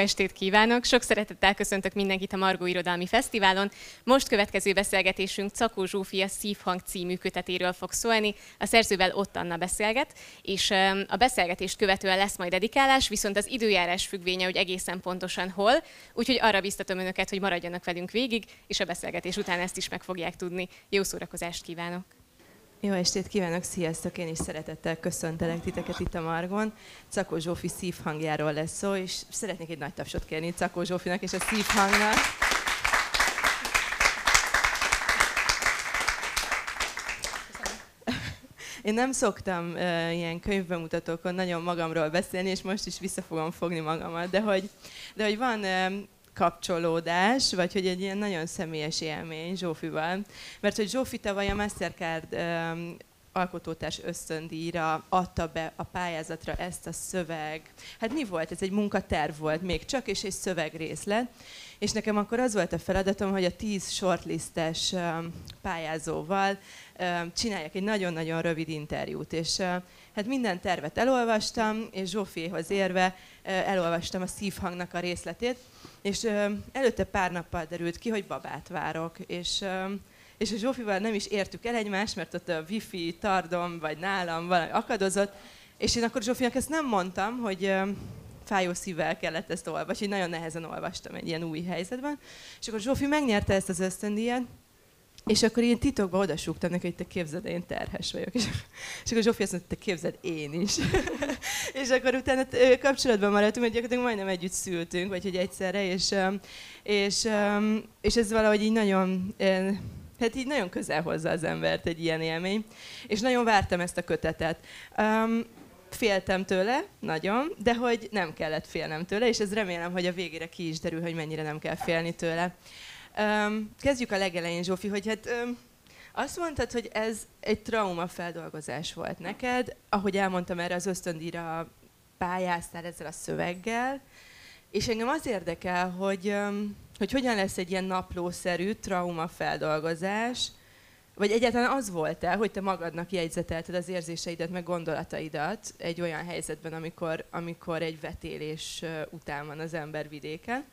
Estét kívánok! Sok szeretettel köszöntök mindenkit a Margó Irodalmi Fesztiválon. Most következő beszélgetésünk Cakó Zsófia Szívhang című kötetéről fog szólni. A szerzővel ott Anna beszélget, és a beszélgetést követően lesz majd dedikálás, viszont az időjárás függvénye, hogy egészen pontosan hol. Úgyhogy arra biztatom önöket, hogy maradjanak velünk végig, és a beszélgetés után ezt is meg fogják tudni. Jó szórakozást kívánok! Jó estét kívánok, sziasztok! Én is szeretettel köszöntelek titeket itt a Margon. Cakó Zsófi szívhangjáról lesz szó, és szeretnék egy nagy tapsot kérni Cakó Zsófinak és a szívhangnak. Én nem szoktam uh, ilyen könyvbemutatókon nagyon magamról beszélni, és most is vissza fogom fogni magamat, de hogy, de hogy van uh, kapcsolódás, vagy hogy egy ilyen nagyon személyes élmény Zsófival. Mert hogy Zsófi tavaly a Mastercard um, alkotótárs ösztöndíjra adta be a pályázatra ezt a szöveg. Hát mi volt? Ez egy munkaterv volt még csak, és egy szövegrészlet. És nekem akkor az volt a feladatom, hogy a tíz shortlistes pályázóval csináljak egy nagyon-nagyon rövid interjút. És hát minden tervet elolvastam, és Zsófiéhoz érve elolvastam a szívhangnak a részletét, és előtte pár nappal derült ki, hogy babát várok, és, és a Zsófival nem is értük el egymást, mert ott a wifi, tardom, vagy nálam valami akadozott, és én akkor Zsófinak ezt nem mondtam, hogy fájó szívvel kellett ezt olvasni, nagyon nehezen olvastam egy ilyen új helyzetben. És akkor Zsófi megnyerte ezt az ösztöndíjat, és akkor én titokban odasúgtam neki, hogy te képzeld, én terhes vagyok. És, és akkor Zsófi azt mondta, te képzeld, én is. és akkor utána kapcsolatban maradtunk, hogy gyakorlatilag majdnem együtt szültünk, vagy hogy egyszerre, és, és, és ez valahogy így nagyon, hát így nagyon közel hozza az embert egy ilyen élmény. És nagyon vártam ezt a kötetet. Féltem tőle, nagyon, de hogy nem kellett félnem tőle, és ez remélem, hogy a végére ki is derül, hogy mennyire nem kell félni tőle. Um, kezdjük a legelején, Zsófi, hogy hát um, azt mondtad, hogy ez egy traumafeldolgozás volt neked, ahogy elmondtam, erre az ösztöndíjra pályáztál ezzel a szöveggel, és engem az érdekel, hogy, um, hogy hogyan lesz egy ilyen naplószerű traumafeldolgozás, vagy egyáltalán az volt-e, hogy te magadnak jegyzetelted az érzéseidet, meg gondolataidat egy olyan helyzetben, amikor, amikor egy vetélés után van az ember vidéken,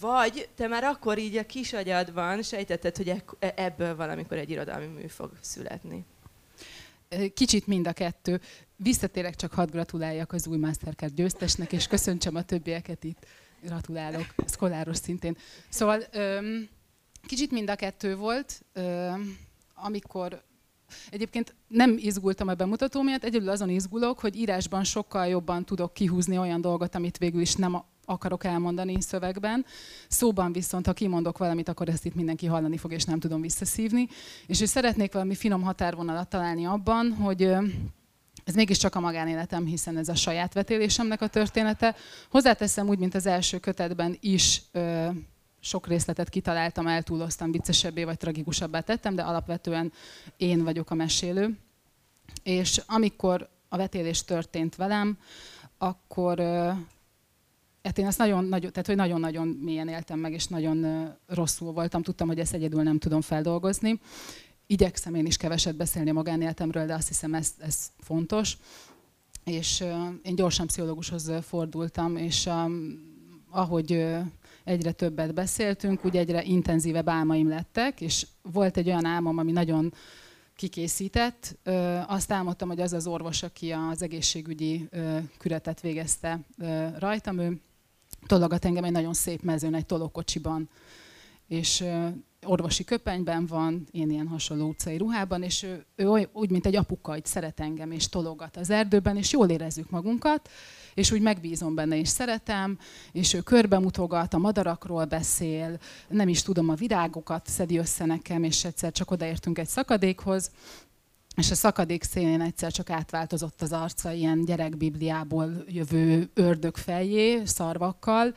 vagy te már akkor így a kis agyadban sejtetted, hogy e-, ebből valamikor egy irodalmi mű fog születni? Kicsit mind a kettő. Visszatérek, csak hadd gratuláljak az új Mastercard győztesnek, és köszöntsem a többieket itt. Gratulálok, szkoláros szintén. Szóval kicsit mind a kettő volt, amikor Egyébként nem izgultam a bemutató miatt, egyedül azon izgulok, hogy írásban sokkal jobban tudok kihúzni olyan dolgot, amit végül is nem akarok elmondani szövegben. Szóban viszont, ha kimondok valamit, akkor ezt itt mindenki hallani fog, és nem tudom visszaszívni. És hogy szeretnék valami finom határvonalat találni abban, hogy ez mégiscsak a magánéletem, hiszen ez a saját vetélésemnek a története. Hozzáteszem úgy, mint az első kötetben is sok részletet kitaláltam, eltúloztam, viccesebbé vagy tragikusabbá tettem, de alapvetően én vagyok a mesélő. És amikor a vetélés történt velem, akkor hát én ezt nagyon, nagyon, tehát, hogy nagyon-nagyon mélyen éltem meg, és nagyon rosszul voltam. Tudtam, hogy ezt egyedül nem tudom feldolgozni. Igyekszem én is keveset beszélni a magánéletemről, de azt hiszem ez, ez fontos. És én gyorsan pszichológushoz fordultam, és ahogy egyre többet beszéltünk, úgy egyre intenzívebb álmaim lettek, és volt egy olyan álmom, ami nagyon kikészített. Azt álmodtam, hogy az az orvos, aki az egészségügyi küretet végezte rajtam, ő tologat engem egy nagyon szép mezőn, egy tolókocsiban, és orvosi köpenyben van, én ilyen hasonló utcai ruhában, és ő, ő úgy, mint egy apuka, hogy szeret engem, és tologat az erdőben, és jól érezzük magunkat, és úgy megbízom benne, és szeretem, és ő körbemutogat, a madarakról beszél, nem is tudom, a virágokat szedi össze nekem, és egyszer csak odaértünk egy szakadékhoz, és a szakadék szélén egyszer csak átváltozott az arca ilyen gyerekbibliából jövő ördög fejé, szarvakkal,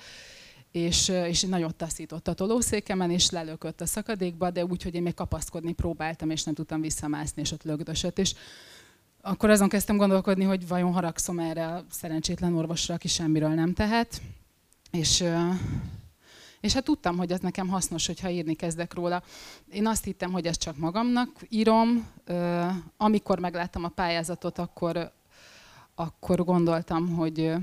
és, és nagyon taszított a tolószékemen, és lelökött a szakadékba, de úgy, hogy én még kapaszkodni próbáltam, és nem tudtam visszamászni, és ott lögdösött. És akkor azon kezdtem gondolkodni, hogy vajon haragszom erre a szerencsétlen orvosra, aki semmiről nem tehet. És, és hát tudtam, hogy ez nekem hasznos, hogyha írni kezdek róla. Én azt hittem, hogy ezt csak magamnak írom. Amikor megláttam a pályázatot, akkor, akkor gondoltam, hogy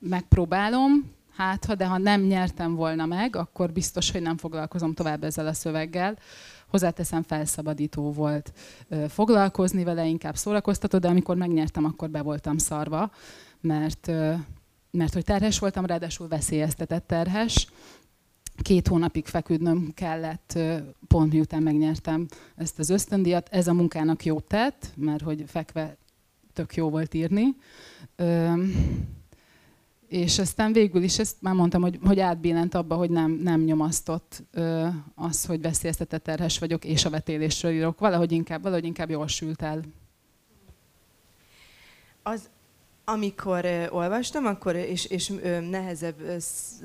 megpróbálom, hát ha, de ha nem nyertem volna meg, akkor biztos, hogy nem foglalkozom tovább ezzel a szöveggel. Hozzáteszem, felszabadító volt foglalkozni vele, inkább szórakoztató, de amikor megnyertem, akkor be voltam szarva, mert, mert hogy terhes voltam, ráadásul veszélyeztetett terhes, két hónapig feküdnöm kellett, pont miután megnyertem ezt az ösztöndiat. Ez a munkának jót tett, mert hogy fekve tök jó volt írni. És aztán végül is ezt már mondtam, hogy, hogy átbillent abba, hogy nem, nem nyomasztott ö, az, hogy veszélyeztetett terhes vagyok, és a vetélésről írok. Valahogy inkább, valahogy inkább jól sült el. Az, amikor ö, olvastam, akkor, és, és ö, nehezebb ö,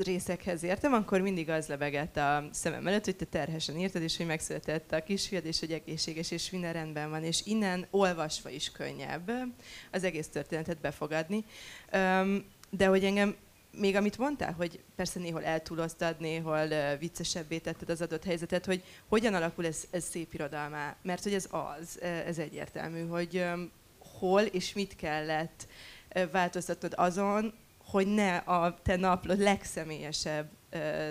részekhez értem, akkor mindig az lebegett a szemem előtt, hogy te terhesen írtad, és hogy megszületett a kisfiad, és hogy egészséges, és minden rendben van. És innen olvasva is könnyebb az egész történetet befogadni. Öm, de hogy engem még amit mondtál, hogy persze néhol eltúloztad, néhol viccesebbé tetted az adott helyzetet, hogy hogyan alakul ez, ez szép irodalmá? Mert hogy ez az, ez egyértelmű, hogy hol és mit kellett uh, változtatnod azon, hogy ne a te naplod legszemélyesebb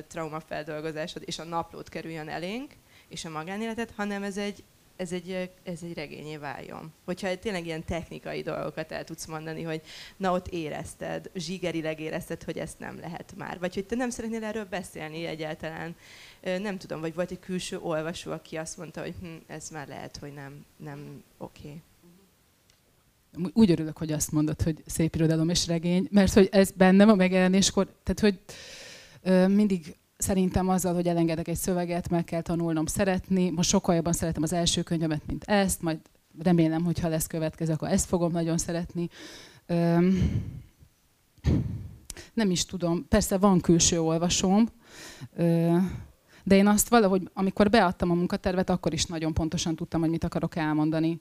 traumafeldolgozásod és a naplót kerüljön elénk, és a magánéletet, hanem ez egy ez egy, ez egy regényé váljon. Hogyha tényleg ilyen technikai dolgokat el tudsz mondani, hogy na ott érezted, zsigerileg érezted, hogy ezt nem lehet már. Vagy hogy te nem szeretnél erről beszélni egyáltalán. Nem tudom, vagy volt egy külső olvasó, aki azt mondta, hogy hm, ez már lehet, hogy nem, nem oké. Okay. Úgy örülök, hogy azt mondod, hogy szép irodalom és regény, mert hogy ez bennem a megjelenéskor, tehát hogy mindig szerintem azzal, hogy elengedek egy szöveget, meg kell tanulnom szeretni. Most sokkal jobban szeretem az első könyvemet, mint ezt, majd remélem, hogy ha lesz következő, akkor ezt fogom nagyon szeretni. Öm, nem is tudom, persze van külső olvasóm, ö, de én azt valahogy, amikor beadtam a munkatervet, akkor is nagyon pontosan tudtam, hogy mit akarok elmondani.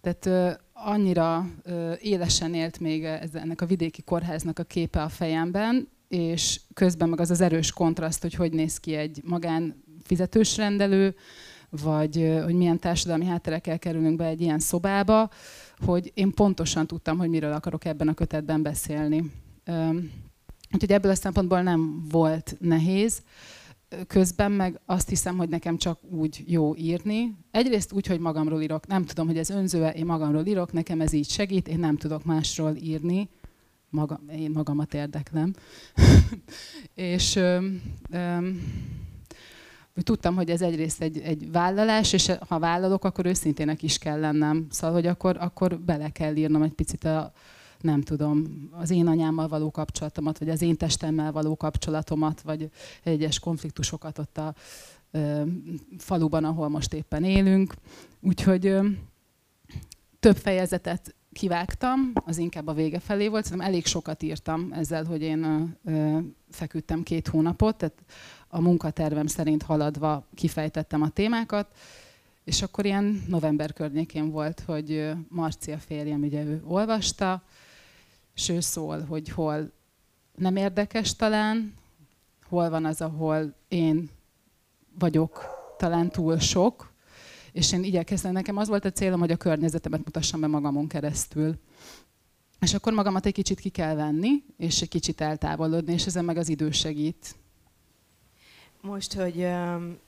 Tehát ö, annyira ö, élesen élt még ez, ennek a vidéki kórháznak a képe a fejemben, és közben meg az az erős kontraszt, hogy hogy néz ki egy magán fizetős rendelő, vagy hogy milyen társadalmi hátterekkel kerülünk be egy ilyen szobába, hogy én pontosan tudtam, hogy miről akarok ebben a kötetben beszélni. Úgyhogy ebből a szempontból nem volt nehéz. Közben meg azt hiszem, hogy nekem csak úgy jó írni. Egyrészt úgy, hogy magamról írok. Nem tudom, hogy ez önző én magamról írok, nekem ez így segít, én nem tudok másról írni maga, én magamat érdeklem. és öm, öm, tudtam, hogy ez egyrészt egy, egy vállalás, és ha vállalok, akkor őszintének is kell lennem. Szóval, hogy akkor, akkor bele kell írnom egy picit a, nem tudom, az én anyámmal való kapcsolatomat, vagy az én testemmel való kapcsolatomat, vagy egyes konfliktusokat ott a ö, faluban, ahol most éppen élünk. Úgyhogy ö, több fejezetet kivágtam, az inkább a vége felé volt, szerintem elég sokat írtam ezzel, hogy én ö, feküdtem két hónapot, tehát a munkatervem szerint haladva kifejtettem a témákat, és akkor ilyen november környékén volt, hogy Marcia férjem, ugye ő olvasta, és szól, hogy hol nem érdekes talán, hol van az, ahol én vagyok talán túl sok, és én igyekeztem, nekem az volt a célom, hogy a környezetemet mutassam be magamon keresztül. És akkor magamat egy kicsit ki kell venni, és egy kicsit eltávolodni, és ezen meg az idő segít. Most, hogy um,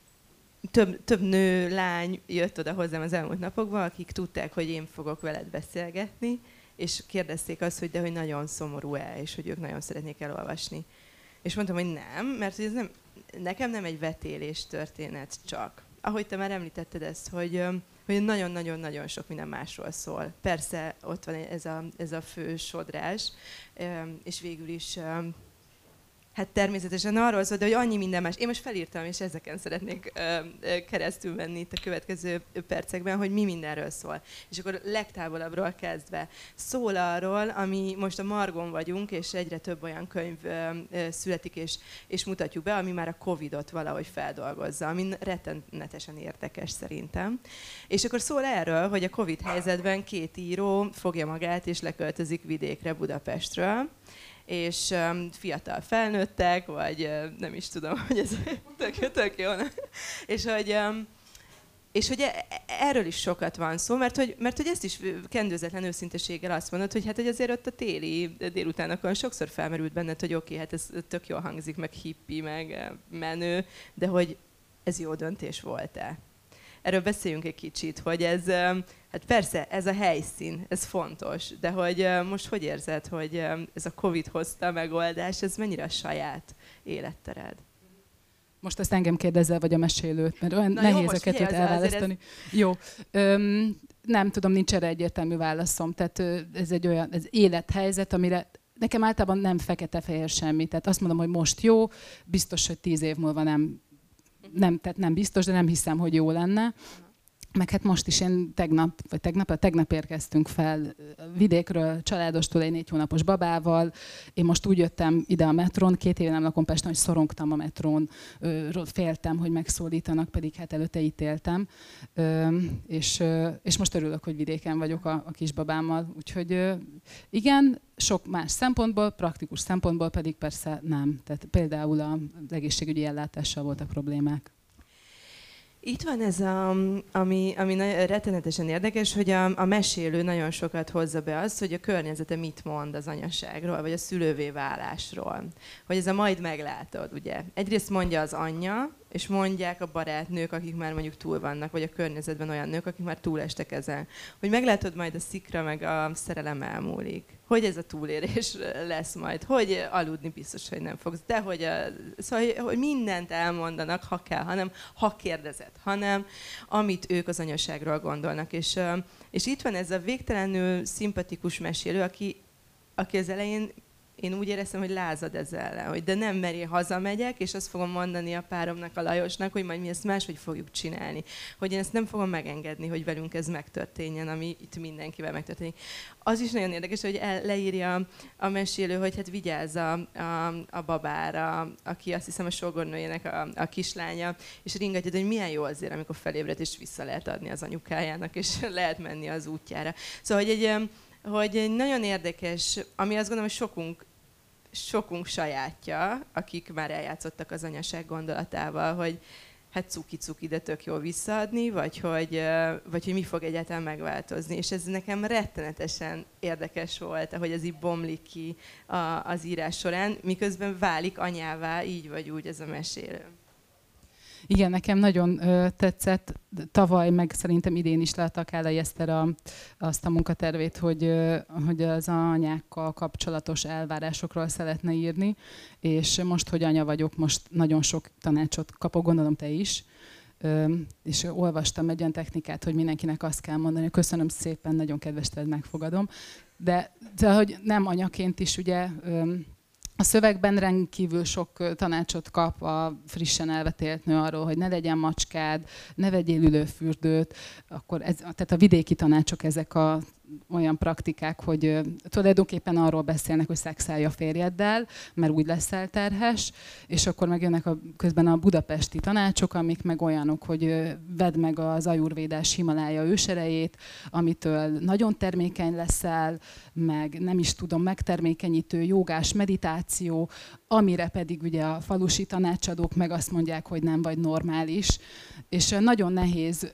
több, több nő, lány jött oda hozzám az elmúlt napokban, akik tudták, hogy én fogok veled beszélgetni, és kérdezték azt, hogy de hogy nagyon szomorú-e, és hogy ők nagyon szeretnék elolvasni. És mondtam, hogy nem, mert ez nem, nekem nem egy vetélés történet csak ahogy te már említetted ezt, hogy, hogy nagyon-nagyon-nagyon sok minden másról szól. Persze ott van ez a, ez a fő sodrás, és végül is Hát természetesen arról szól, de hogy annyi minden más. Én most felírtam, és ezeken szeretnék ö, ö, keresztül venni itt a következő percekben, hogy mi mindenről szól. És akkor legtávolabbról kezdve szól arról, ami most a Margon vagyunk, és egyre több olyan könyv ö, ö, születik, és, és mutatjuk be, ami már a Covid-ot valahogy feldolgozza, ami rettenetesen érdekes szerintem. És akkor szól erről, hogy a Covid helyzetben két író fogja magát, és leköltözik vidékre Budapestről és fiatal felnőttek, vagy nem is tudom, hogy ez tök, tök jó. és hogy, és hogy e, e, erről is sokat van szó, mert hogy, mert hogy ezt is kendőzetlen őszinteséggel azt mondod, hogy hát hogy azért ott a téli délutánokon sokszor felmerült benned, hogy oké, okay, hát ez tök jól hangzik, meg hippi, meg menő, de hogy ez jó döntés volt-e? Erről beszéljünk egy kicsit, hogy ez, hát persze, ez a helyszín, ez fontos, de hogy most hogy érzed, hogy ez a Covid hozta a megoldás, ez mennyire a saját élettered? Most ezt engem kérdezel, vagy a mesélőt, mert olyan Na nehéz jó, a kettőt elválasztani. Ez... Jó. Öm, nem tudom, nincs erre egyértelmű válaszom. Tehát ez egy olyan ez élethelyzet, amire nekem általában nem fekete-fehér semmi. Tehát azt mondom, hogy most jó, biztos, hogy tíz év múlva nem, nem, tehát nem biztos, de nem hiszem, hogy jó lenne. Meg hát most is én tegnap, vagy tegnap, tegnap érkeztünk fel vidékről, családostól egy négy hónapos babával. Én most úgy jöttem ide a metrón, két éve nem lakom Pesten, hogy szorongtam a metrón, féltem, hogy megszólítanak, pedig hát előtte ítéltem. És, és most örülök, hogy vidéken vagyok a, a kisbabámmal. Úgyhogy igen, sok más szempontból, praktikus szempontból pedig persze nem. Tehát például az egészségügyi ellátással voltak problémák. Itt van ez, a, ami, ami rettenetesen érdekes, hogy a, a mesélő nagyon sokat hozza be azt, hogy a környezete mit mond az anyaságról, vagy a szülővé válásról. Hogy ez a majd meglátod, ugye. Egyrészt mondja az anyja, és mondják a barátnők, akik már mondjuk túl vannak, vagy a környezetben olyan nők, akik már túlestek ezen, hogy meglátod majd a szikra, meg a szerelem elmúlik. Hogy ez a túlérés lesz majd, hogy aludni biztos, hogy nem fogsz, de hogy, a, szóval, hogy mindent elmondanak, ha kell, hanem ha kérdezed, hanem amit ők az anyaságról gondolnak. És, és itt van ez a végtelenül szimpatikus mesélő, aki, aki az elején én úgy éreztem, hogy lázad ezzel ellen, hogy de nem meri, hazamegyek, és azt fogom mondani a páromnak, a Lajosnak, hogy majd mi ezt máshogy fogjuk csinálni. Hogy én ezt nem fogom megengedni, hogy velünk ez megtörténjen, ami itt mindenkivel megtörténik. Az is nagyon érdekes, hogy el, leírja a mesélő, hogy hát vigyázz a, a, a babára, aki azt hiszem a sógornőjének a, a kislánya, és ringatja, hogy milyen jó azért, amikor felébred, és vissza lehet adni az anyukájának, és lehet menni az útjára. Szóval, hogy egy hogy egy nagyon érdekes, ami azt gondolom, hogy sokunk, sokunk sajátja, akik már eljátszottak az anyaság gondolatával, hogy hát cuki-cuki, de tök jól visszaadni, vagy hogy, vagy hogy mi fog egyáltalán megváltozni. És ez nekem rettenetesen érdekes volt, ahogy ez így bomlik ki az írás során, miközben válik anyává így vagy úgy ez a mesélő. Igen, nekem nagyon ö, tetszett. Tavaly, meg szerintem idén is láttak el a Jeszter a, azt a munkatervét, hogy, ö, hogy az anyákkal kapcsolatos elvárásokról szeretne írni, és most, hogy anya vagyok, most nagyon sok tanácsot kapok, gondolom te is, ö, és olvastam egy olyan technikát, hogy mindenkinek azt kell mondani, köszönöm szépen, nagyon kedves tőled, megfogadom, de, de hogy nem anyaként is ugye ö, a szövegben rendkívül sok tanácsot kap a frissen elvetélt nő arról, hogy ne legyen macskád, ne vegyél ülőfürdőt, akkor ez, tehát a vidéki tanácsok ezek a olyan praktikák, hogy tulajdonképpen arról beszélnek, hogy szexelj a férjeddel, mert úgy leszel terhes, és akkor megjönnek a, közben a budapesti tanácsok, amik meg olyanok, hogy vedd meg az ajurvédás Himalája őserejét, amitől nagyon termékeny leszel, meg nem is tudom, megtermékenyítő jogás meditáció, amire pedig ugye a falusi tanácsadók meg azt mondják, hogy nem vagy normális, és nagyon nehéz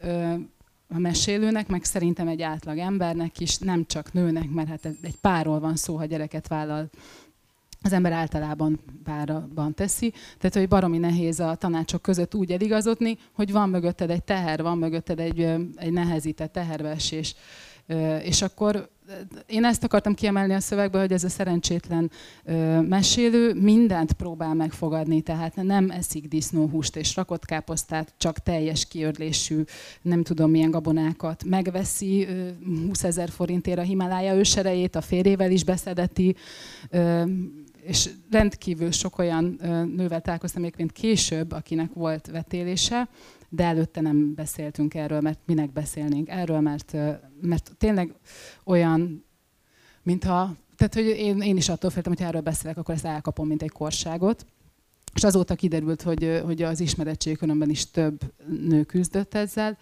a mesélőnek, meg szerintem egy átlag embernek is, nem csak nőnek, mert hát egy párról van szó, ha gyereket vállal az ember általában párban teszi, tehát hogy baromi nehéz a tanácsok között úgy eligazodni, hogy van mögötted egy teher, van mögötted egy, egy nehezített tehervesés, és akkor én ezt akartam kiemelni a szövegből, hogy ez a szerencsétlen ö, mesélő mindent próbál megfogadni, tehát nem eszik disznóhúst és rakott káposztát, csak teljes kiörlésű, nem tudom milyen gabonákat, megveszi ö, 20 ezer forintért a Himalája őserejét, a férjével is beszedeti, ö, és rendkívül sok olyan nővel találkoztam még később, akinek volt vetélése, de előtte nem beszéltünk erről, mert minek beszélnénk erről, mert, mert tényleg olyan, mintha, tehát hogy én, én is attól féltem, hogy erről beszélek, akkor ezt elkapom, mint egy korságot. És azóta kiderült, hogy, hogy az ismeretségkörömben is több nő küzdött ezzel.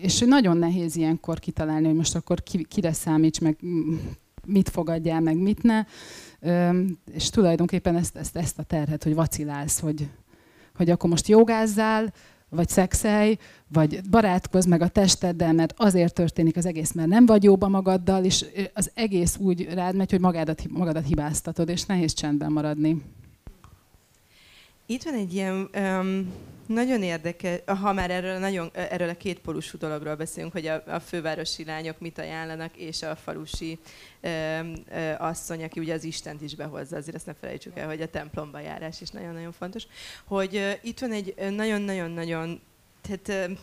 És nagyon nehéz ilyenkor kitalálni, hogy most akkor ki, kire számíts, meg mit fogadjál, meg mit ne. És tulajdonképpen ezt, ezt, ezt a terhet, hogy vacilálsz, hogy, hogy akkor most jogázzál, vagy szexelj, vagy barátkozz meg a testeddel, mert azért történik az egész, mert nem vagy jóba magaddal, és az egész úgy rád megy, hogy magadat, magadat hibáztatod, és nehéz csendben maradni. Itt van egy ilyen um, nagyon érdekes, ha már erről, nagyon, erről a kétpólusú dologról beszélünk, hogy a, a fővárosi lányok mit ajánlanak, és a falusi ö, ö, asszony, aki ugye az Istent is behozza, azért ezt ne felejtsük el, hogy a templomba járás is nagyon-nagyon fontos, hogy ö, itt van egy nagyon-nagyon-nagyon, tehát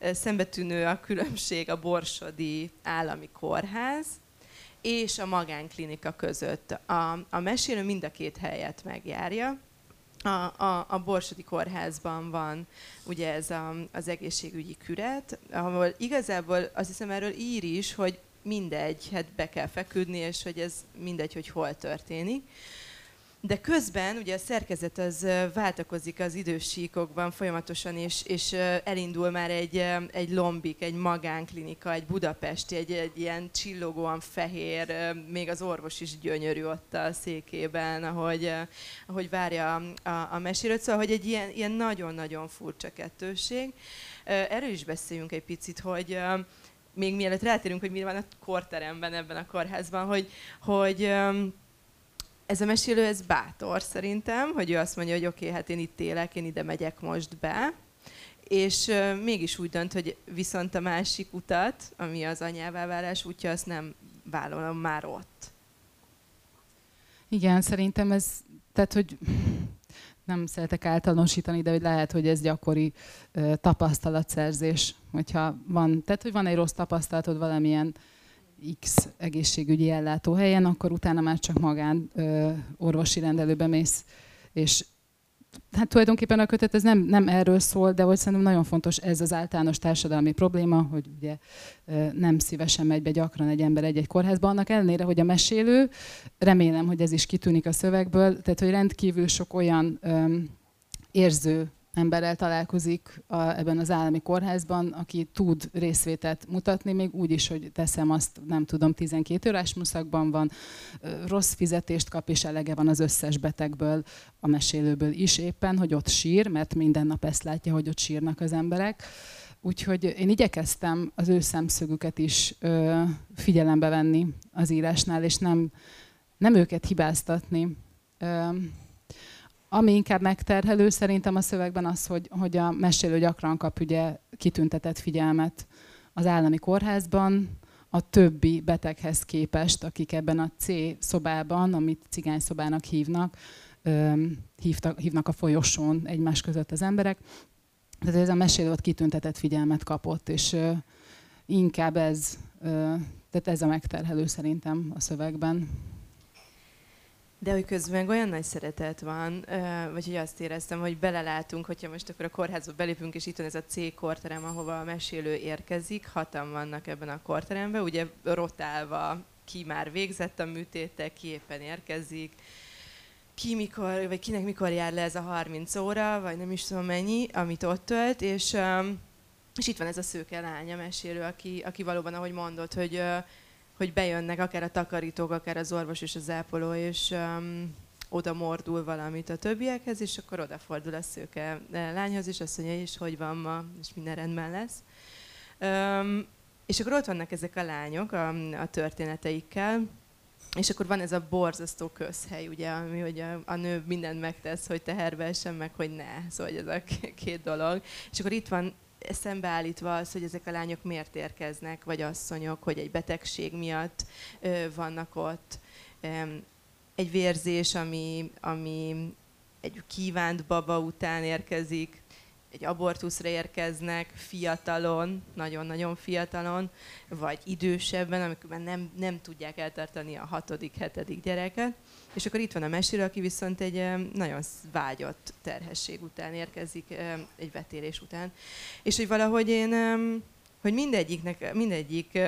ö, szembetűnő a különbség a Borsodi állami kórház, és a magánklinika között. A, a mesélő mind a két helyet megjárja, a, a, a Borsodi Kórházban van ugye ez a, az egészségügyi küret, ahol igazából azt hiszem erről ír is, hogy mindegy, hát be kell feküdni, és hogy ez mindegy, hogy hol történik. De közben ugye a szerkezet az váltakozik az idősíkokban folyamatosan, és, és elindul már egy, egy lombik, egy magánklinika, egy budapesti, egy, egy ilyen csillogóan fehér, még az orvos is gyönyörű ott a székében, ahogy, ahogy várja a, a, a mesélőt. Szóval, hogy egy ilyen, ilyen nagyon-nagyon furcsa kettőség. Erről is beszéljünk egy picit, hogy még mielőtt rátérünk, hogy mi van a korteremben ebben a kórházban, hogy, hogy ez a mesélő, ez bátor szerintem, hogy ő azt mondja, hogy oké, okay, hát én itt élek, én ide megyek most be, és mégis úgy dönt, hogy viszont a másik utat, ami az anyává válás útja, azt nem vállalom már ott. Igen, szerintem ez, tehát hogy nem szeretek általánosítani, de hogy lehet, hogy ez gyakori uh, tapasztalatszerzés, hogyha van, tehát hogy van egy rossz tapasztalatod valamilyen X egészségügyi ellátóhelyen, akkor utána már csak magán ö, orvosi rendelőbe mész. És hát tulajdonképpen a kötet ez nem, nem erről szól, de hogy szerintem nagyon fontos ez az általános társadalmi probléma, hogy ugye nem szívesen megy be gyakran egy ember egy-egy kórházba, annak ellenére, hogy a mesélő, remélem, hogy ez is kitűnik a szövegből, tehát hogy rendkívül sok olyan öm, érző emberrel találkozik a, ebben az állami kórházban, aki tud részvételt mutatni, még úgy is, hogy teszem azt, nem tudom, 12 órás muszakban van, rossz fizetést kap, és elege van az összes betegből, a mesélőből is éppen, hogy ott sír, mert minden nap ezt látja, hogy ott sírnak az emberek. Úgyhogy én igyekeztem az ő szemszögüket is ö, figyelembe venni az írásnál, és nem, nem őket hibáztatni. Ö, ami inkább megterhelő szerintem a szövegben az, hogy, hogy a mesélő gyakran kap ugye kitüntetett figyelmet az állami kórházban, a többi beteghez képest, akik ebben a C szobában, amit cigány szobának hívnak, hívtak, hívnak a folyosón egymás között az emberek. Tehát ez a mesélő ott kitüntetett figyelmet kapott, és inkább ez, tehát ez a megterhelő szerintem a szövegben. De hogy közben olyan nagy szeretet van, vagy hogy azt éreztem, hogy belelátunk, hogyha most akkor a kórházba belépünk, és itt van ez a C korterem, ahova a mesélő érkezik, hatan vannak ebben a korteremben, ugye rotálva ki már végzett a műtéte, ki éppen érkezik, ki mikor, vagy kinek mikor jár le ez a 30 óra, vagy nem is tudom mennyi, amit ott tölt, és, és itt van ez a szőke lány, a mesélő, aki, aki valóban, ahogy mondott, hogy hogy bejönnek akár a takarítók, akár az orvos és az ápoló, és um, oda mordul valamit a többiekhez, és akkor odafordul a szőke lányhoz, és azt mondja, és hogy van ma, és minden rendben lesz. Um, és akkor ott vannak ezek a lányok a, a történeteikkel, és akkor van ez a borzasztó közhely, ugye, ami, hogy a, a nő mindent megtesz, hogy teherbe essen, meg hogy ne. Szóval ez a két dolog. És akkor itt van szembeállítva az, hogy ezek a lányok miért érkeznek, vagy asszonyok, hogy egy betegség miatt vannak ott. Egy vérzés, ami, ami egy kívánt baba után érkezik, egy abortuszra érkeznek fiatalon, nagyon-nagyon fiatalon, vagy idősebben, amikor nem, nem tudják eltartani a hatodik, hetedik gyereket. És akkor itt van a mesélő, aki viszont egy nagyon vágyott terhesség után érkezik, egy vetélés után. És hogy valahogy én hogy mindegyiknek, mindegyik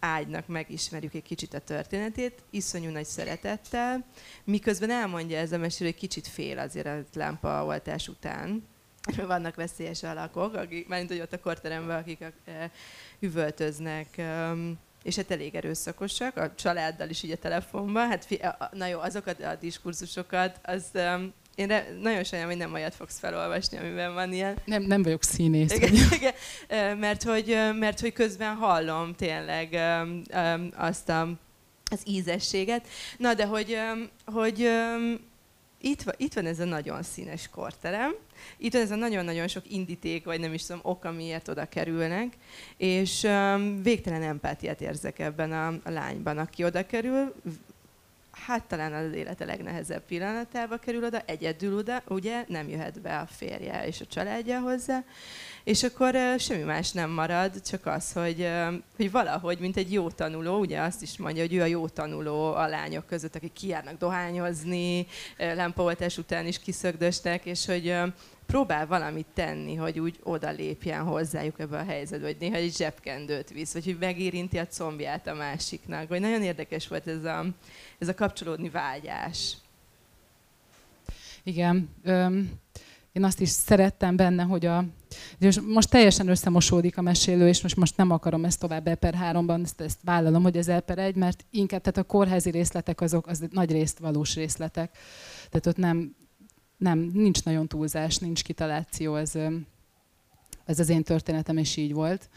ágynak megismerjük egy kicsit a történetét, iszonyú nagy szeretettel, miközben elmondja ez a mesélő, hogy kicsit fél azért a lámpaoltás után. Vannak veszélyes alakok, akik, mert hogy ott a korteremben, akik üvöltöznek, és hát elég erőszakosak, a családdal is így a telefonban. Hát na jó, azokat a diskurzusokat, az, én re, nagyon sajnálom, hogy nem olyat fogsz felolvasni, amiben van ilyen. Nem, nem vagyok színész. Igen, igen, mert, hogy, mert hogy közben hallom tényleg azt a, az ízességet. Na, de hogy, hogy itt, itt van ez a nagyon színes korterem, itt van ez a nagyon-nagyon sok indíték, vagy nem is tudom, ok, amiért oda kerülnek, és um, végtelen empátiát érzek ebben a, a lányban, aki oda kerül, hát talán az élete legnehezebb pillanatába kerül oda, egyedül oda, ugye? Nem jöhet be a férje és a családja hozzá, és akkor semmi más nem marad, csak az, hogy, hogy valahogy, mint egy jó tanuló, ugye azt is mondja, hogy ő a jó tanuló a lányok között, akik kijárnak dohányozni, lámpaoltás után is kiszögdöstek, és hogy próbál valamit tenni, hogy úgy oda lépjen hozzájuk ebbe a helyzetbe, hogy néha egy zsebkendőt visz, vagy hogy megérinti a combját a másiknak. Vagy nagyon érdekes volt ez a, ez a kapcsolódni vágyás. Igen. Én azt is szerettem benne, hogy a, és most teljesen összemosódik a mesélő, és most, most nem akarom ezt tovább e per háromban, ezt, ezt vállalom, hogy ez e per egy, mert inkább tehát a kórházi részletek azok az nagy részt valós részletek. Tehát ott nem, nem, nincs nagyon túlzás, nincs kitaláció, ez, ez az én történetem, és így volt.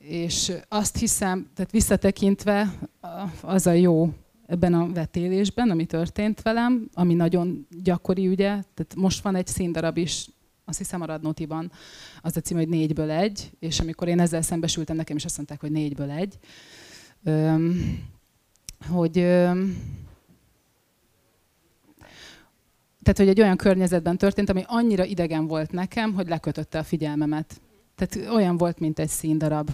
És azt hiszem, tehát visszatekintve az a jó ebben a vetélésben, ami történt velem, ami nagyon gyakori, ugye, tehát most van egy színdarab is, azt hiszem a Radnótiban, az a cím, hogy négyből egy, és amikor én ezzel szembesültem, nekem is azt mondták, hogy négyből egy, hogy tehát, hogy egy olyan környezetben történt, ami annyira idegen volt nekem, hogy lekötötte a figyelmemet. Tehát olyan volt, mint egy színdarab.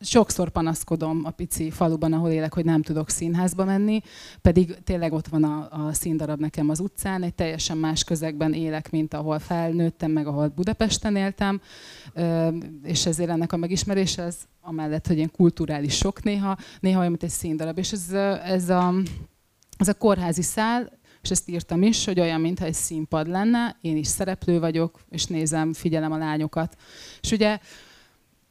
Sokszor panaszkodom a pici faluban, ahol élek, hogy nem tudok színházba menni, pedig tényleg ott van a, a színdarab nekem az utcán, egy teljesen más közegben élek, mint ahol felnőttem, meg ahol Budapesten éltem, és ezért ennek a megismerése, ez amellett, hogy ilyen kulturális sok néha, néha olyan, mint egy színdarab. És ez, ez a, ez a kórházi szál, és ezt írtam is, hogy olyan, mintha egy színpad lenne, én is szereplő vagyok, és nézem, figyelem a lányokat. És ugye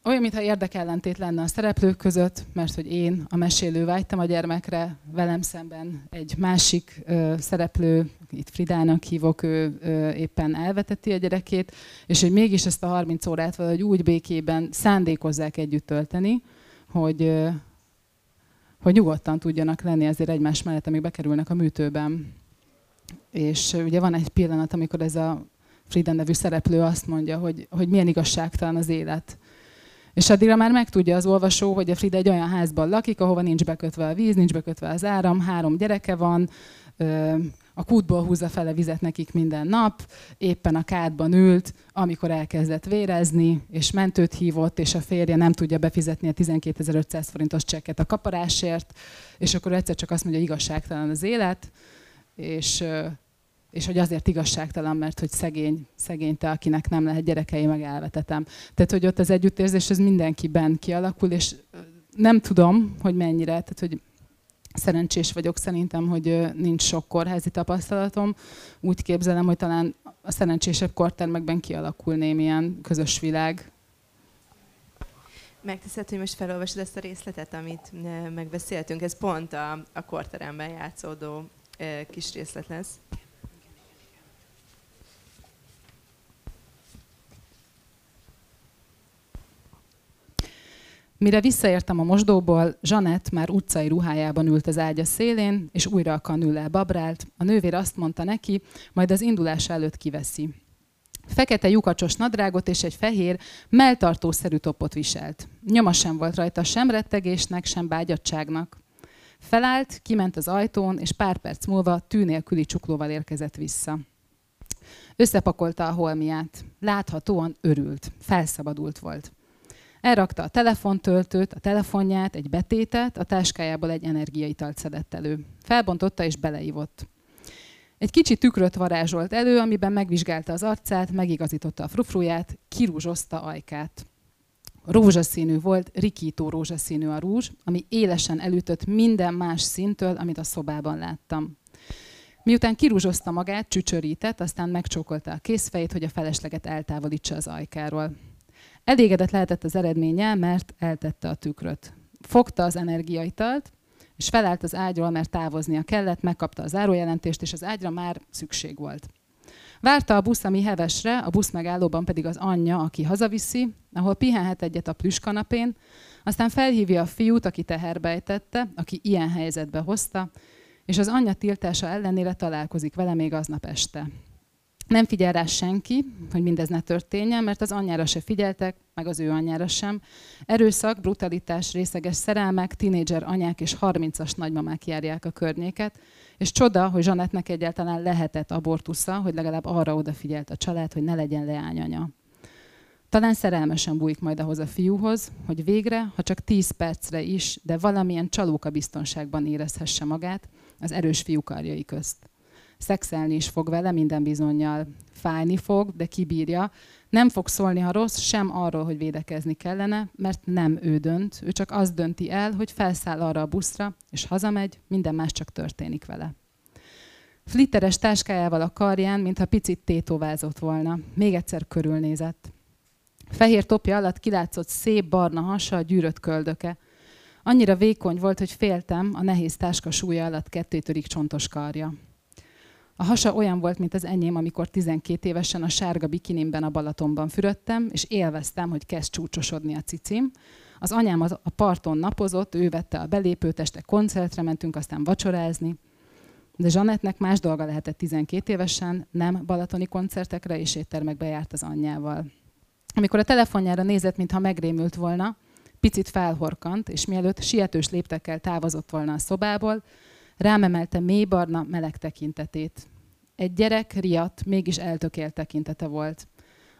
olyan, mintha érdekellentét lenne a szereplők között, mert hogy én a mesélő vágytam a gyermekre, velem szemben egy másik ö, szereplő, itt Fridának hívok, ő ö, éppen elveteti a gyerekét, és hogy mégis ezt a 30 órát valahogy úgy békében szándékozzák együtt tölteni, hogy, ö, hogy nyugodtan tudjanak lenni azért egymás mellett, amíg bekerülnek a műtőben. És ugye van egy pillanat, amikor ez a Frida nevű szereplő azt mondja, hogy, hogy milyen igazságtalan az élet. És addigra már megtudja az olvasó, hogy a Frida egy olyan házban lakik, ahova nincs bekötve a víz, nincs bekötve az áram, három gyereke van, a kútból húzza fel a vizet nekik minden nap, éppen a kádban ült, amikor elkezdett vérezni, és mentőt hívott, és a férje nem tudja befizetni a 12.500 forintos csekket a kaparásért, és akkor egyszer csak azt mondja, hogy igazságtalan az élet, és, és hogy azért igazságtalan, mert hogy szegény, szegény te, akinek nem lehet gyerekei, meg elvetetem. Tehát, hogy ott az együttérzés, ez mindenkiben kialakul, és nem tudom, hogy mennyire, tehát, hogy szerencsés vagyok szerintem, hogy nincs sok kórházi tapasztalatom. Úgy képzelem, hogy talán a szerencsésebb kortermekben kialakul némilyen közös világ. Megteszed, hogy most felolvasod ezt a részletet, amit megbeszéltünk. Ez pont a, a korteremben játszódó kis részlet lesz. Mire visszaértem a mosdóból, Zsanett már utcai ruhájában ült az ágya szélén, és újra a kanüllel babrált. A nővér azt mondta neki, majd az indulás előtt kiveszi. Fekete lyukacsos nadrágot és egy fehér, melltartószerű topot viselt. Nyoma sem volt rajta sem rettegésnek, sem bágyadságnak. Felállt, kiment az ajtón, és pár perc múlva tű nélküli csuklóval érkezett vissza. Összepakolta a holmiát. Láthatóan örült, felszabadult volt. Elrakta a telefontöltőt, a telefonját, egy betétet, a táskájából egy energiaitalt szedett elő. Felbontotta és beleívott. Egy kicsi tükröt varázsolt elő, amiben megvizsgálta az arcát, megigazította a frufruját, kirúzsozta ajkát rózsaszínű volt, rikító rózsaszínű a rúzs, ami élesen elütött minden más szintől, amit a szobában láttam. Miután kirúzsozta magát, csücsörített, aztán megcsókolta a készfejét, hogy a felesleget eltávolítsa az ajkáról. Elégedett lehetett az eredménnyel, mert eltette a tükröt. Fogta az energiaitalt, és felállt az ágyról, mert távoznia kellett, megkapta az zárójelentést, és az ágyra már szükség volt. Várta a busz, ami hevesre, a busz megállóban pedig az anyja, aki hazaviszi, ahol pihenhet egyet a plüskanapén, aztán felhívja a fiút, aki teherbe ejtette, aki ilyen helyzetbe hozta, és az anyja tiltása ellenére találkozik vele még aznap este. Nem figyel rá senki, hogy mindez ne történjen, mert az anyjára se figyeltek, meg az ő anyjára sem. Erőszak, brutalitás, részeges szerelmek, tinédzser anyák és 30-as nagymamák járják a környéket, és csoda, hogy Zsanettnek egyáltalán lehetett abortusza, hogy legalább arra odafigyelt a család, hogy ne legyen leányanya. Talán szerelmesen bújik majd ahhoz a fiúhoz, hogy végre, ha csak 10 percre is, de valamilyen csalóka biztonságban érezhesse magát az erős fiú karjai közt. Szexelni is fog vele minden bizonyal. Fájni fog, de kibírja. Nem fog szólni, ha rossz, sem arról, hogy védekezni kellene, mert nem ő dönt. Ő csak azt dönti el, hogy felszáll arra a buszra, és hazamegy, minden más csak történik vele. Flitteres táskájával a karján, mintha picit tétovázott volna. Még egyszer körülnézett. Fehér topja alatt kilátszott szép barna hasa, gyűrött köldöke. Annyira vékony volt, hogy féltem, a nehéz táska súlya alatt kettétörik csontos karja. A hasa olyan volt, mint az enyém, amikor 12 évesen a sárga bikinimben a Balatonban fürödtem, és élveztem, hogy kezd csúcsosodni a cicim. Az anyám a parton napozott, ő vette a belépőt, este koncertre mentünk, aztán vacsorázni. De Zsanettnek más dolga lehetett 12 évesen, nem balatoni koncertekre és éttermekbe járt az anyjával. Amikor a telefonjára nézett, mintha megrémült volna, picit felhorkant, és mielőtt sietős léptekkel távozott volna a szobából, rámemelte mély barna, meleg tekintetét. Egy gyerek riadt, mégis eltökélt tekintete volt.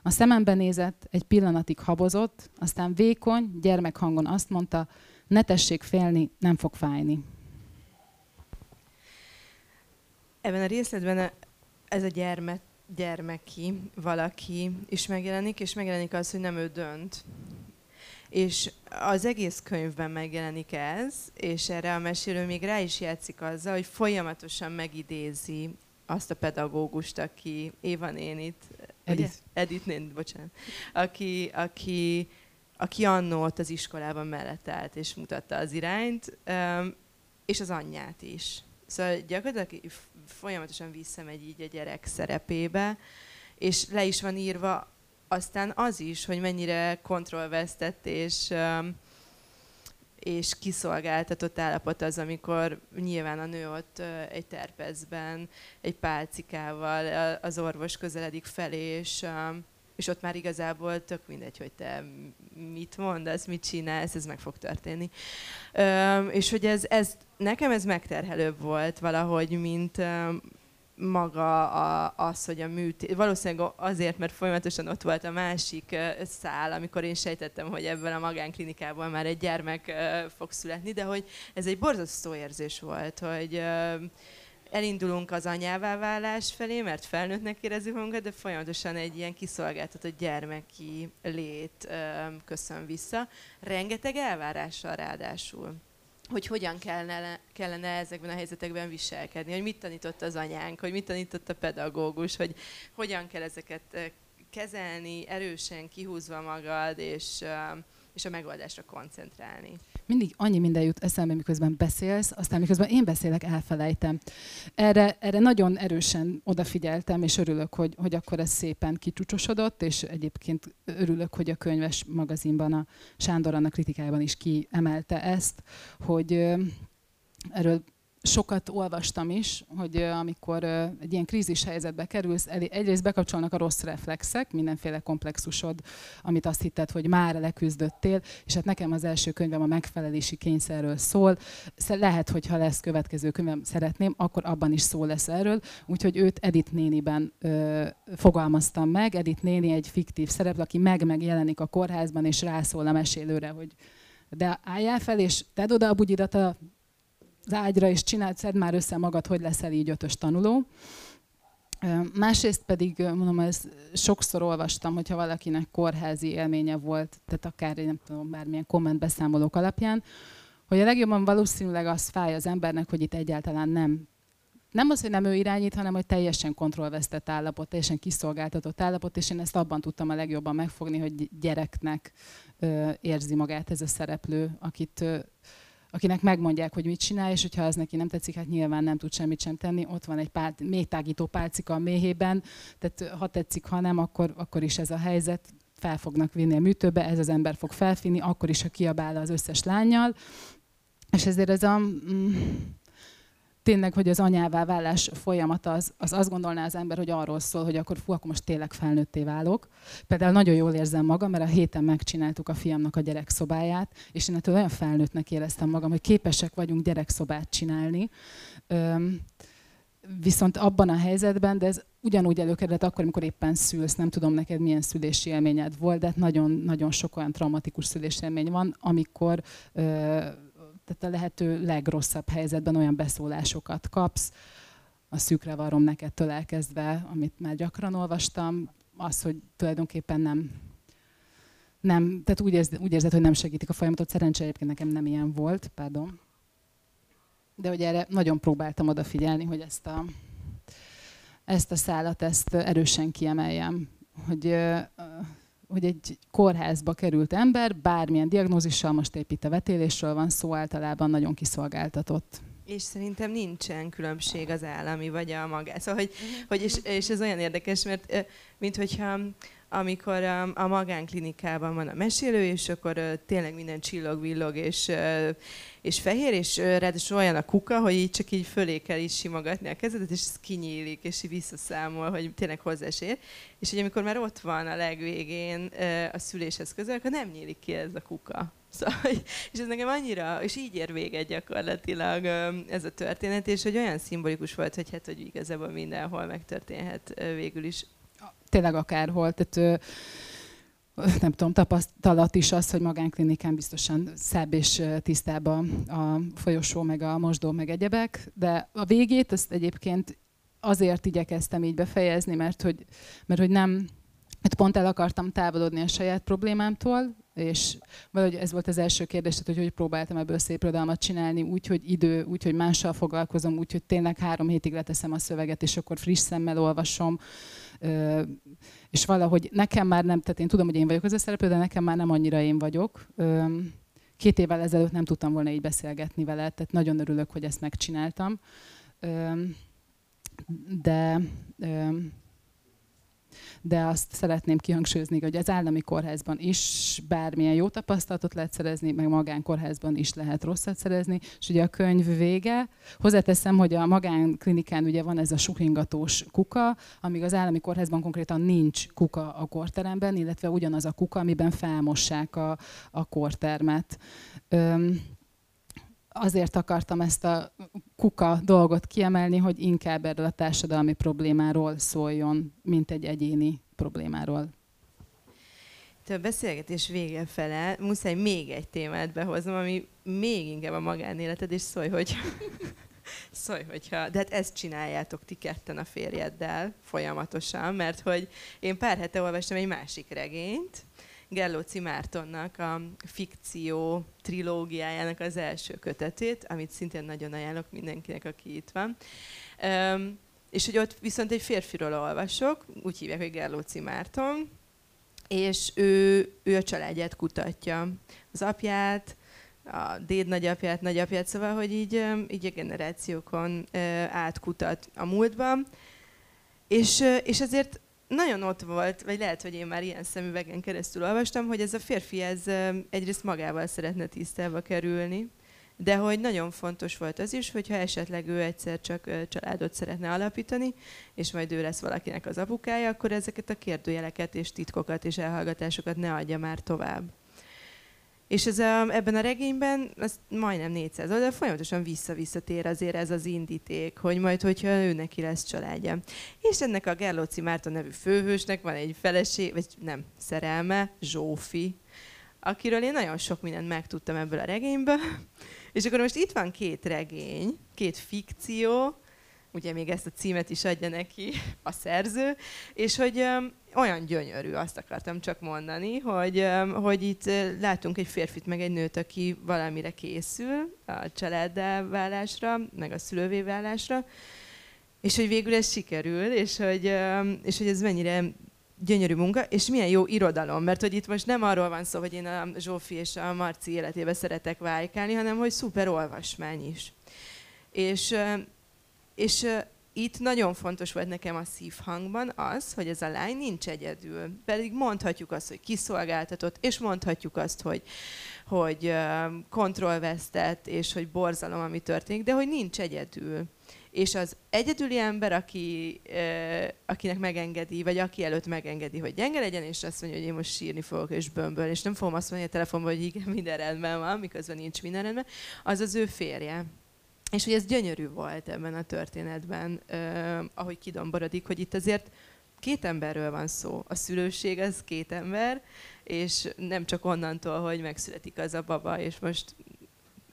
A szemembe nézett, egy pillanatig habozott, aztán vékony, gyermekhangon azt mondta, ne tessék félni, nem fog fájni. Ebben a részletben ez a gyermek, gyermeki valaki is megjelenik, és megjelenik az, hogy nem ő dönt. És az egész könyvben megjelenik ez, és erre a mesélő még rá is játszik azzal, hogy folyamatosan megidézi azt a pedagógust, aki Éva nénit, Edith, Edith nénit, bocsánat, aki, aki, aki annó ott az iskolában mellett állt és mutatta az irányt, és az anyját is. Szóval gyakorlatilag folyamatosan visszamegy így a gyerek szerepébe, és le is van írva aztán az is, hogy mennyire kontrollvesztett és, és kiszolgáltatott állapot az, amikor nyilván a nő ott egy terpezben, egy pálcikával az orvos közeledik felé, és, és ott már igazából tök mindegy, hogy te mit mondasz, mit csinálsz, ez meg fog történni. És hogy ez, ez nekem ez megterhelőbb volt valahogy, mint, maga a, az, hogy a műtét, valószínűleg azért, mert folyamatosan ott volt a másik szál, amikor én sejtettem, hogy ebből a magánklinikában már egy gyermek fog születni, de hogy ez egy borzasztó érzés volt, hogy elindulunk az anyává válás felé, mert felnőttnek érezzük magunkat, de folyamatosan egy ilyen kiszolgáltatott gyermeki lét köszön vissza. Rengeteg elvárással ráadásul hogy hogyan kellene, kellene ezekben a helyzetekben viselkedni, hogy mit tanított az anyánk, hogy mit tanított a pedagógus, hogy hogyan kell ezeket eh, kezelni, erősen kihúzva magad, és, eh, és a megoldásra koncentrálni mindig annyi minden jut eszembe, miközben beszélsz, aztán miközben én beszélek, elfelejtem. Erre, erre nagyon erősen odafigyeltem, és örülök, hogy, hogy akkor ez szépen kicsúcsosodott, és egyébként örülök, hogy a könyves magazinban a Sándor Anna kritikájában is kiemelte ezt, hogy erről sokat olvastam is, hogy amikor egy ilyen krízis helyzetbe kerülsz, egyrészt bekapcsolnak a rossz reflexek, mindenféle komplexusod, amit azt hitted, hogy már leküzdöttél, és hát nekem az első könyvem a megfelelési kényszerről szól. Lehet, hogy ha lesz következő könyvem, szeretném, akkor abban is szó lesz erről. Úgyhogy őt Edith néniben ö, fogalmaztam meg. Edith néni egy fiktív szereplő, aki meg megjelenik a kórházban, és rászól a mesélőre, hogy de álljál fel, és tedd oda a bugyidat a az ágyra, és csináld, szed már össze magad, hogy leszel így ötös tanuló. Másrészt pedig, mondom, ez sokszor olvastam, hogyha valakinek kórházi élménye volt, tehát akár, nem tudom, bármilyen komment beszámolók alapján, hogy a legjobban valószínűleg az fáj az embernek, hogy itt egyáltalán nem nem az, hogy nem ő irányít, hanem hogy teljesen kontrollvesztett állapot, teljesen kiszolgáltatott állapot, és én ezt abban tudtam a legjobban megfogni, hogy gyereknek ö, érzi magát ez a szereplő, akit ö, akinek megmondják, hogy mit csinál, és hogyha az neki nem tetszik, hát nyilván nem tud semmit sem tenni. Ott van egy pál, méhtágító pálcika a méhében, tehát ha tetszik, ha nem, akkor, akkor is ez a helyzet fel fognak vinni a műtőbe, ez az ember fog felfinni, akkor is, ha kiabál az összes lányjal. És ezért ez a... Mm, tényleg, hogy az anyává válás folyamata, az, az azt gondolná az ember, hogy arról szól, hogy akkor fú, akkor most tényleg felnőtté válok. Például nagyon jól érzem magam, mert a héten megcsináltuk a fiamnak a gyerekszobáját, és én ettől olyan felnőttnek éreztem magam, hogy képesek vagyunk gyerekszobát csinálni. Üm, viszont abban a helyzetben, de ez ugyanúgy előkerült akkor, amikor éppen szülsz, nem tudom neked milyen szülési élményed volt, de nagyon-nagyon sok olyan traumatikus szülési élmény van, amikor ö, tehát a lehető legrosszabb helyzetben olyan beszólásokat kapsz, a szűkre varom nekedtől elkezdve, amit már gyakran olvastam, az, hogy tulajdonképpen nem, nem tehát úgy, érz, úgy érzed, hogy nem segítik a folyamatot. Szerencsére egyébként nekem nem ilyen volt, pardon. De hogy erre nagyon próbáltam odafigyelni, hogy ezt a, ezt a szállat, ezt erősen kiemeljem. Hogy hogy egy kórházba került ember, bármilyen diagnózissal, most épít a vetélésről van szó, általában nagyon kiszolgáltatott. És szerintem nincsen különbség az állami vagy a magá. Szóval, hogy, hogy és, és ez olyan érdekes, mert mint hogyha amikor a, a magánklinikában van a mesélő, és akkor uh, tényleg minden csillog-villog, és, uh, és fehér, és uh, ráadásul olyan a kuka, hogy így csak így fölé kell is simogatni a kezedet, és ez kinyílik, és így visszaszámol, hogy tényleg hozzásér. És hogy amikor már ott van a legvégén uh, a szüléshez közel, akkor nem nyílik ki ez a kuka. Szóval, és ez nekem annyira, és így ér véget gyakorlatilag ez a történet, és hogy olyan szimbolikus volt, hogy hát, hogy igazából mindenhol megtörténhet végül is tényleg akárhol. Tehát, nem tudom, tapasztalat is az, hogy magánklinikán biztosan szebb és tisztában a folyosó, meg a mosdó, meg egyebek, de a végét ezt egyébként azért igyekeztem így befejezni, mert hogy, mert hogy nem, hát pont el akartam távolodni a saját problémámtól, és valahogy ez volt az első kérdés, hogy hogy próbáltam ebből szép irodalmat csinálni, úgy, hogy idő, úgy, hogy mással foglalkozom, úgy, hogy tényleg három hétig leteszem a szöveget, és akkor friss szemmel olvasom, és valahogy nekem már nem, tehát én tudom, hogy én vagyok az a szereplő, de nekem már nem annyira én vagyok. Két évvel ezelőtt nem tudtam volna így beszélgetni vele, tehát nagyon örülök, hogy ezt megcsináltam. De de azt szeretném kihangsúlyozni, hogy az állami kórházban is bármilyen jó tapasztalatot lehet szerezni, meg magánkórházban is lehet rosszat szerezni, és ugye a könyv vége. Hozzáteszem, hogy a magánklinikán ugye van ez a suhingatós kuka, amíg az állami kórházban konkrétan nincs kuka a kórteremben, illetve ugyanaz a kuka, amiben felmossák a, a kórtermet. Öm, azért akartam ezt a kuka dolgot kiemelni, hogy inkább erről a társadalmi problémáról szóljon, mint egy egyéni problémáról. A beszélgetés vége fele muszáj még egy témát behoznom, ami még inkább a magánéleted, és szólj, hogy szólj, hogyha, de hát ezt csináljátok ti ketten a férjeddel folyamatosan, mert hogy én pár hete olvastam egy másik regényt, Gellóci Mártonnak a fikció trilógiájának az első kötetét, amit szintén nagyon ajánlok mindenkinek, aki itt van. Um, és hogy ott viszont egy férfiról olvasok, úgy hívják, hogy Gellóci Márton, és ő, ő a családját kutatja. Az apját, a déd nagyapját, nagyapját, szóval, hogy így, így a generációkon átkutat a múltban. És, és ezért nagyon ott volt, vagy lehet, hogy én már ilyen szemüvegen keresztül olvastam, hogy ez a férfi ez egyrészt magával szeretne tisztába kerülni, de hogy nagyon fontos volt az is, hogyha esetleg ő egyszer csak családot szeretne alapítani, és majd ő lesz valakinek az apukája, akkor ezeket a kérdőjeleket és titkokat és elhallgatásokat ne adja már tovább. És ez a, ebben a regényben az majdnem 400 oldal, folyamatosan vissza-visszatér azért ez az indíték, hogy majd, hogyha ő neki lesz családja. És ennek a Gerlóci Márton nevű főhősnek van egy feleség, vagy nem, szerelme, Zsófi, akiről én nagyon sok mindent megtudtam ebből a regényből. És akkor most itt van két regény, két fikció, ugye még ezt a címet is adja neki a szerző, és hogy olyan gyönyörű, azt akartam csak mondani, hogy, hogy itt látunk egy férfit meg egy nőt, aki valamire készül, a családdá meg a szülővé válásra, és hogy végül ez sikerül, és hogy, és hogy ez mennyire gyönyörű munka, és milyen jó irodalom, mert hogy itt most nem arról van szó, hogy én a Zsófi és a Marci életébe szeretek vájkálni, hanem hogy szuper olvasmány is. És, és itt nagyon fontos volt nekem a szívhangban az, hogy ez a lány nincs egyedül. Pedig mondhatjuk azt, hogy kiszolgáltatott, és mondhatjuk azt, hogy, hogy kontrollvesztett, és hogy borzalom, ami történik, de hogy nincs egyedül. És az egyedüli ember, aki, akinek megengedi, vagy aki előtt megengedi, hogy gyenge legyen, és azt mondja, hogy én most sírni fogok, és bömböl, és nem fogom azt mondani a telefonban, hogy igen, minden rendben van, miközben nincs minden rendben, az az ő férje. És hogy ez gyönyörű volt ebben a történetben, ahogy kidomborodik, hogy itt azért két emberről van szó. A szülőség az két ember, és nem csak onnantól, hogy megszületik az a baba, és most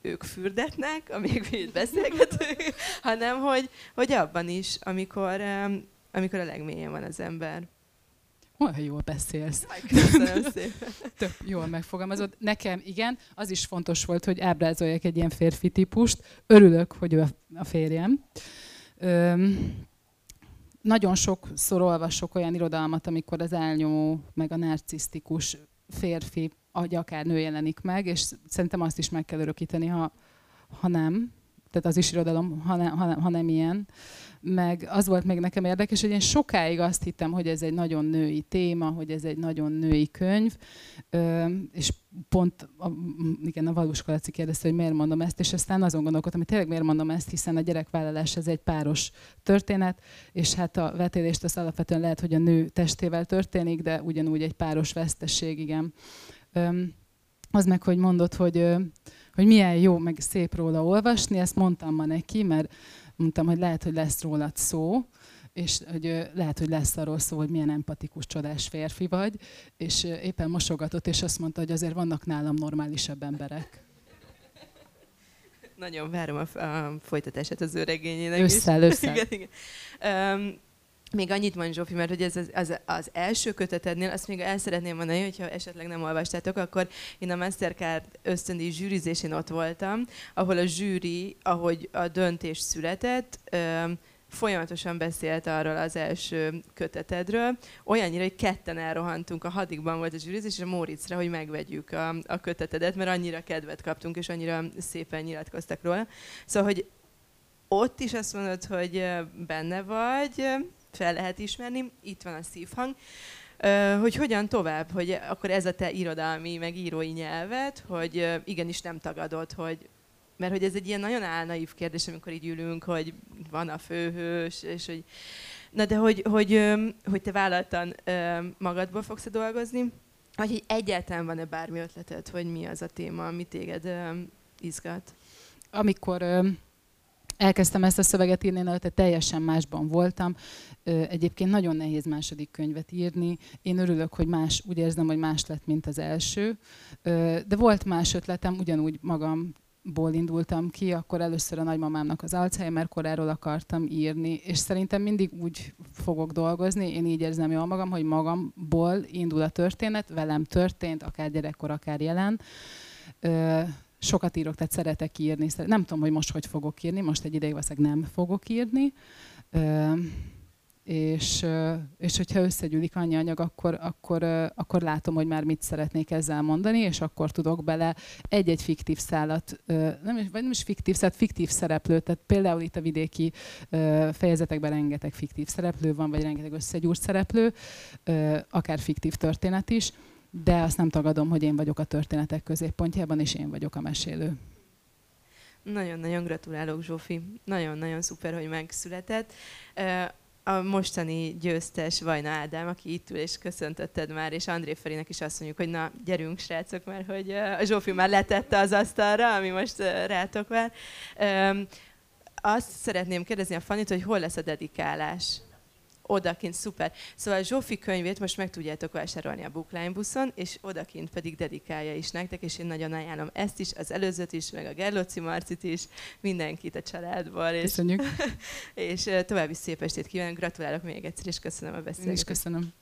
ők fürdetnek, amíg mi itt beszélgetünk, hanem hogy, hogy abban is, amikor, amikor a legmélyen van az ember. Olyan jól beszélsz. Köszönöm szépen. Tök jól megfogalmazod. Nekem igen, az is fontos volt, hogy ábrázoljak egy ilyen férfi típust. Örülök, hogy ő a férjem. Öm, nagyon sokszor olvasok olyan irodalmat, amikor az elnyomó, meg a narcisztikus férfi, vagy akár nő jelenik meg, és szerintem azt is meg kell örökíteni, ha, ha nem. Tehát az is irodalom, ha, ne, ha, ha nem ilyen meg az volt még nekem érdekes, hogy én sokáig azt hittem, hogy ez egy nagyon női téma, hogy ez egy nagyon női könyv, és pont a, igen, a Valós Laci kérdezte, hogy miért mondom ezt, és aztán azon gondolkodtam, hogy tényleg miért mondom ezt, hiszen a gyerekvállalás ez egy páros történet, és hát a vetélést az alapvetően lehet, hogy a nő testével történik, de ugyanúgy egy páros vesztesség, igen. Az meg, hogy mondod, hogy, hogy milyen jó, meg szép róla olvasni, ezt mondtam ma neki, mert mondtam, hogy lehet, hogy lesz rólad szó, és hogy lehet, hogy lesz arról szó, hogy milyen empatikus, csodás férfi vagy, és éppen mosogatott, és azt mondta, hogy azért vannak nálam normálisabb emberek. Nagyon várom a, a folytatását az ő regényének összel, is. Összel, igen, igen. Um, még annyit mond Zsófi, mert hogy ez az, az, az első kötetednél, azt még el szeretném mondani, hogyha esetleg nem olvastátok, akkor én a Mastercard ösztöndi zsűrizésén ott voltam, ahol a zsűri, ahogy a döntés született, folyamatosan beszélt arról az első kötetedről, olyannyira, hogy ketten elrohantunk, a hadikban volt a zsűrizés, és a Móriczra, hogy megvegyük a, a kötetedet, mert annyira kedvet kaptunk, és annyira szépen nyilatkoztak róla. Szóval, hogy ott is azt mondod, hogy benne vagy, fel lehet ismerni, itt van a szívhang, hogy hogyan tovább, hogy akkor ez a te irodalmi, meg írói nyelvet, hogy igenis nem tagadod, hogy mert hogy ez egy ilyen nagyon álnaív kérdés, amikor így ülünk, hogy van a főhős, és hogy na de hogy, hogy, hogy te vállaltan magadból fogsz dolgozni, vagy hogy egyáltalán van-e bármi ötleted, hogy mi az a téma, ami téged izgat? Amikor elkezdtem ezt a szöveget írni, előtte teljesen másban voltam. Egyébként nagyon nehéz második könyvet írni. Én örülök, hogy más, úgy érzem, hogy más lett, mint az első. De volt más ötletem, ugyanúgy magamból indultam ki, akkor először a nagymamámnak az Alzheimer koráról akartam írni, és szerintem mindig úgy fogok dolgozni, én így érzem jól magam, hogy magamból indul a történet, velem történt, akár gyerekkor, akár jelen sokat írok, tehát szeretek írni. Nem tudom, hogy most hogy fogok írni, most egy ideig valószínűleg nem fogok írni. És, és hogyha összegyűlik annyi anyag, akkor, akkor, akkor látom, hogy már mit szeretnék ezzel mondani, és akkor tudok bele egy-egy fiktív szállat, nem is, vagy nem is fiktív szállat, fiktív szereplő, tehát például itt a vidéki fejezetekben rengeteg fiktív szereplő van, vagy rengeteg összegyúrt szereplő, akár fiktív történet is, de azt nem tagadom, hogy én vagyok a történetek középpontjában, és én vagyok a mesélő. Nagyon-nagyon gratulálok, Zsófi. Nagyon-nagyon szuper, hogy megszületett. A mostani győztes Vajna Ádám, aki itt ül és köszöntötted már, és André Ferinek is azt mondjuk, hogy na, gyerünk srácok, mert hogy a Zsófi már letette az asztalra, ami most rátok vár. Azt szeretném kérdezni a Fanit, hogy hol lesz a dedikálás? Odakint, szuper. Szóval Zsófi könyvét most meg tudjátok vásárolni a Bookline buszon, és odakint pedig dedikálja is nektek, és én nagyon ajánlom ezt is, az előzőt is, meg a Gerlóci Marcit is, mindenkit a családból. És, Köszönjük. és további szép estét kívánok, gratulálok még egyszer, és köszönöm a beszélgetést. Én is köszönöm.